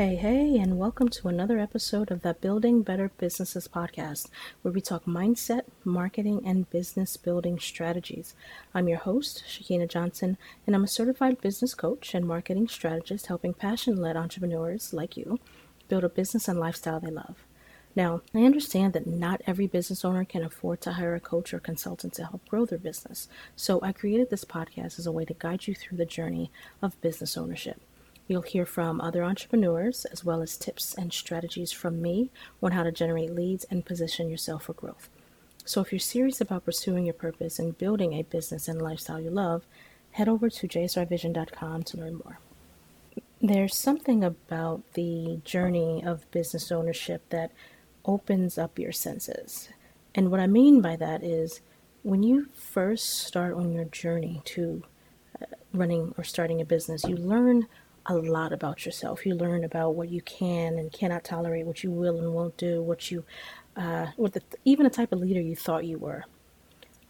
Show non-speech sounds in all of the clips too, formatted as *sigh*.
Hey, hey, and welcome to another episode of the Building Better Businesses podcast, where we talk mindset, marketing, and business building strategies. I'm your host, Shakina Johnson, and I'm a certified business coach and marketing strategist helping passion led entrepreneurs like you build a business and lifestyle they love. Now, I understand that not every business owner can afford to hire a coach or consultant to help grow their business, so I created this podcast as a way to guide you through the journey of business ownership. You'll hear from other entrepreneurs as well as tips and strategies from me on how to generate leads and position yourself for growth. So, if you're serious about pursuing your purpose and building a business and lifestyle you love, head over to jsrvision.com to learn more. There's something about the journey of business ownership that opens up your senses. And what I mean by that is when you first start on your journey to uh, running or starting a business, you learn a lot about yourself. You learn about what you can and cannot tolerate, what you will and won't do, what you, uh, what the, even the type of leader you thought you were.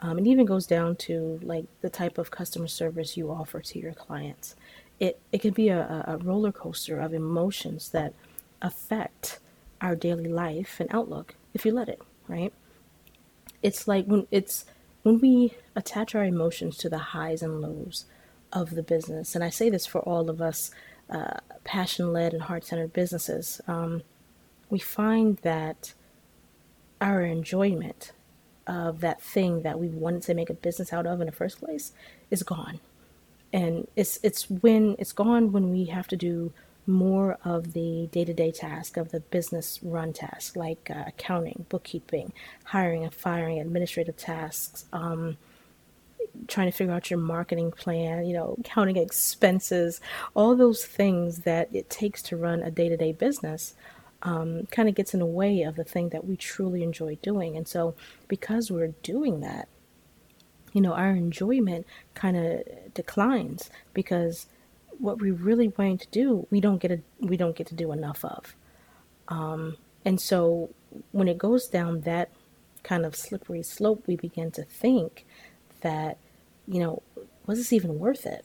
Um, it even goes down to like the type of customer service you offer to your clients. It it can be a, a roller coaster of emotions that affect our daily life and outlook if you let it. Right? It's like when it's when we attach our emotions to the highs and lows of the business, and I say this for all of us uh, passion led and heart centered businesses, um, we find that our enjoyment of that thing that we wanted to make a business out of in the first place is gone. And it's it's when it's gone when we have to do more of the day-to-day task of the business run task like uh, accounting bookkeeping hiring and firing administrative tasks um, trying to figure out your marketing plan, you know, counting expenses, all those things that it takes to run a day to day business. Um, kind of gets in the way of the thing that we truly enjoy doing. And so, because we're doing that, you know, our enjoyment kind of declines because what we really want to do, we don't get a, we don't get to do enough of. Um, and so, when it goes down that kind of slippery slope, we begin to think that, you know, was this even worth it?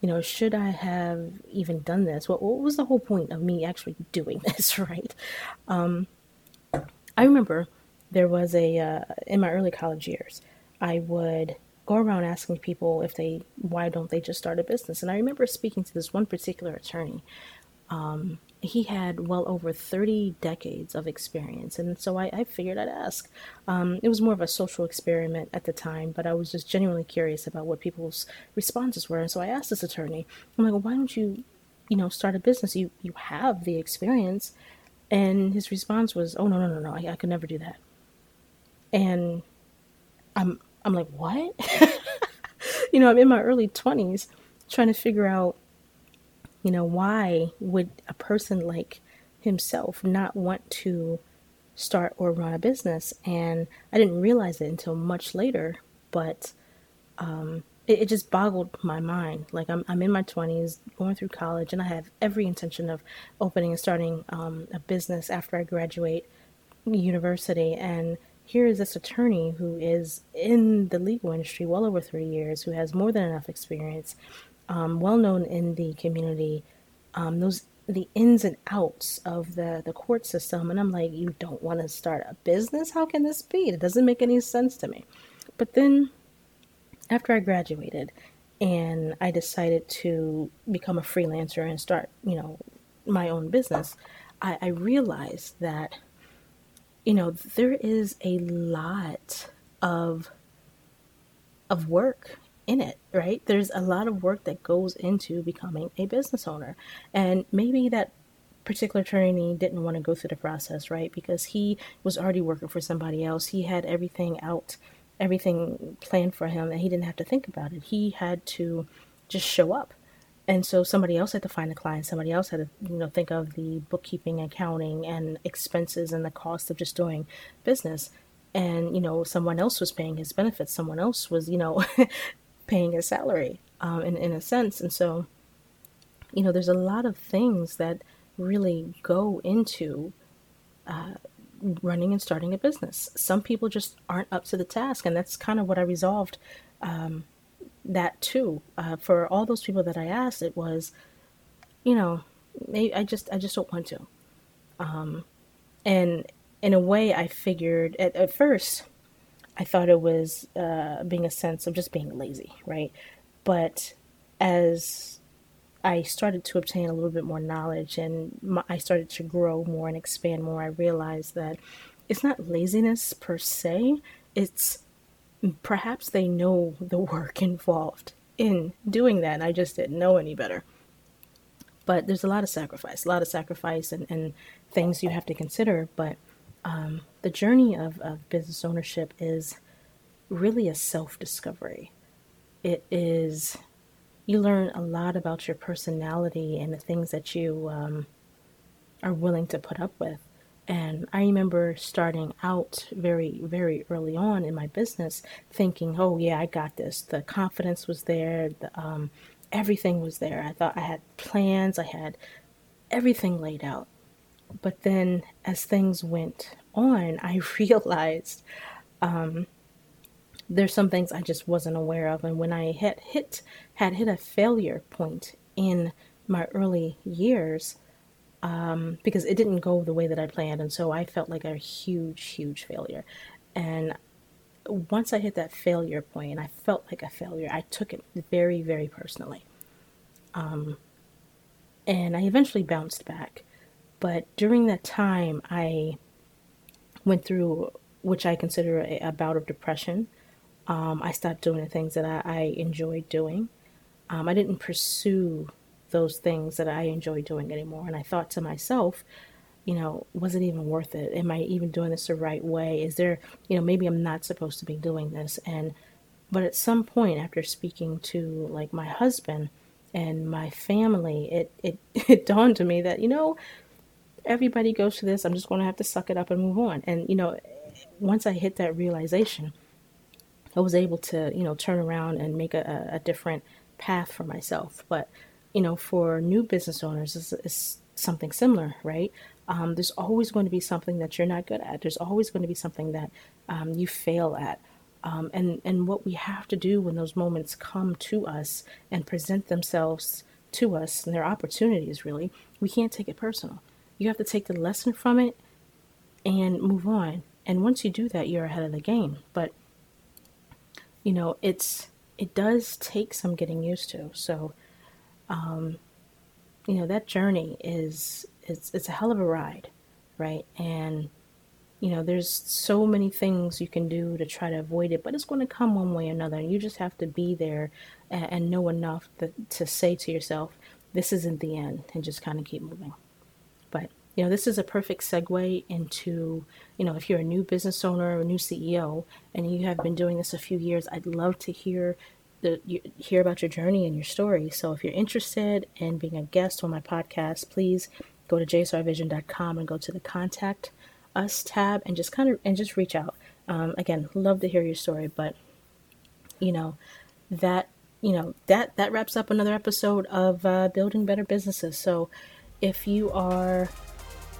You know, should I have even done this? What, what was the whole point of me actually doing *laughs* this, right? Um, I remember there was a, uh, in my early college years, I would go around asking people if they, why don't they just start a business? And I remember speaking to this one particular attorney um, he had well over 30 decades of experience. And so I, I figured I'd ask. Um, it was more of a social experiment at the time, but I was just genuinely curious about what people's responses were. And so I asked this attorney, I'm like, well, why don't you, you know, start a business? You, you have the experience. And his response was, oh, no, no, no, no, I, I could never do that. And I'm, I'm like, what? *laughs* you know, I'm in my early 20s trying to figure out you know, why would a person like himself not want to start or run a business? And I didn't realize it until much later, but um, it, it, just boggled my mind. Like I'm, I'm in my 20s, going through college, and I have every intention of opening and starting um, a business after I graduate university. And here is this attorney who is in the legal industry well over three years, who has more than enough experience, um, well known in the community. Um, those the ins and outs of the the court system, and I'm like, you don't want to start a business? How can this be? It doesn't make any sense to me. But then, after I graduated, and I decided to become a freelancer and start, you know, my own business, I, I realized that, you know, there is a lot of of work in it, right? There's a lot of work that goes into becoming a business owner. And maybe that particular attorney didn't want to go through the process, right? Because he was already working for somebody else. He had everything out, everything planned for him, and he didn't have to think about it. He had to just show up. And so somebody else had to find a client. Somebody else had to, you know, think of the bookkeeping, accounting, and expenses and the cost of just doing business and you know someone else was paying his benefits someone else was you know *laughs* paying a salary um, in, in a sense. And so, you know, there's a lot of things that really go into uh, running and starting a business. Some people just aren't up to the task. And that's kind of what I resolved um, that too. Uh, for all those people that I asked, it was, you know, I just I just don't want to. Um, and in a way, I figured at, at first, I thought it was uh, being a sense of just being lazy, right? But as I started to obtain a little bit more knowledge and my, I started to grow more and expand more, I realized that it's not laziness per se, it's perhaps they know the work involved in doing that, and I just didn't know any better. But there's a lot of sacrifice, a lot of sacrifice and, and things you have to consider. But um, the journey of, of business ownership is really a self discovery. It is you learn a lot about your personality and the things that you um, are willing to put up with. And I remember starting out very, very early on in my business thinking, oh, yeah, I got this. The confidence was there, the, um, everything was there. I thought I had plans, I had everything laid out. But then as things went on, I *laughs* realized um, there's some things I just wasn't aware of. And when I had hit had hit a failure point in my early years, um, because it didn't go the way that I planned, and so I felt like a huge, huge failure. And once I hit that failure point, and I felt like a failure, I took it very, very personally. Um, and I eventually bounced back. But during that time, I went through, which I consider a, a bout of depression. Um, I stopped doing the things that I, I enjoyed doing. Um, I didn't pursue those things that I enjoy doing anymore. And I thought to myself, you know, was it even worth it? Am I even doing this the right way? Is there, you know, maybe I'm not supposed to be doing this. And, but at some point after speaking to like my husband and my family, it, it, *laughs* it dawned to me that, you know, everybody goes through this. I'm just going to have to suck it up and move on. And, you know, once I hit that realization, I was able to, you know, turn around and make a, a different path for myself. But, you know, for new business owners, it's, it's something similar, right? Um, there's always going to be something that you're not good at. There's always going to be something that um, you fail at. Um, and, and what we have to do when those moments come to us and present themselves to us, and their opportunities really, we can't take it personal. You have to take the lesson from it and move on. And once you do that, you're ahead of the game. But you know, it's it does take some getting used to. So, um, you know, that journey is it's it's a hell of a ride, right? And you know, there's so many things you can do to try to avoid it, but it's going to come one way or another. And you just have to be there and, and know enough that, to say to yourself, this isn't the end, and just kind of keep moving. But you know, this is a perfect segue into, you know, if you're a new business owner or a new CEO and you have been doing this a few years, I'd love to hear the hear about your journey and your story. So if you're interested in being a guest on my podcast, please go to jsrvision.com and go to the contact us tab and just kind of and just reach out. Um, again, love to hear your story, but you know that you know that that wraps up another episode of uh, building better businesses. So if you are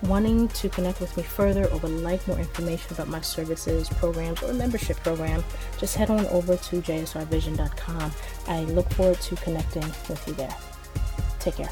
wanting to connect with me further or would like more information about my services, programs, or membership program, just head on over to jsrvision.com. I look forward to connecting with you there. Take care.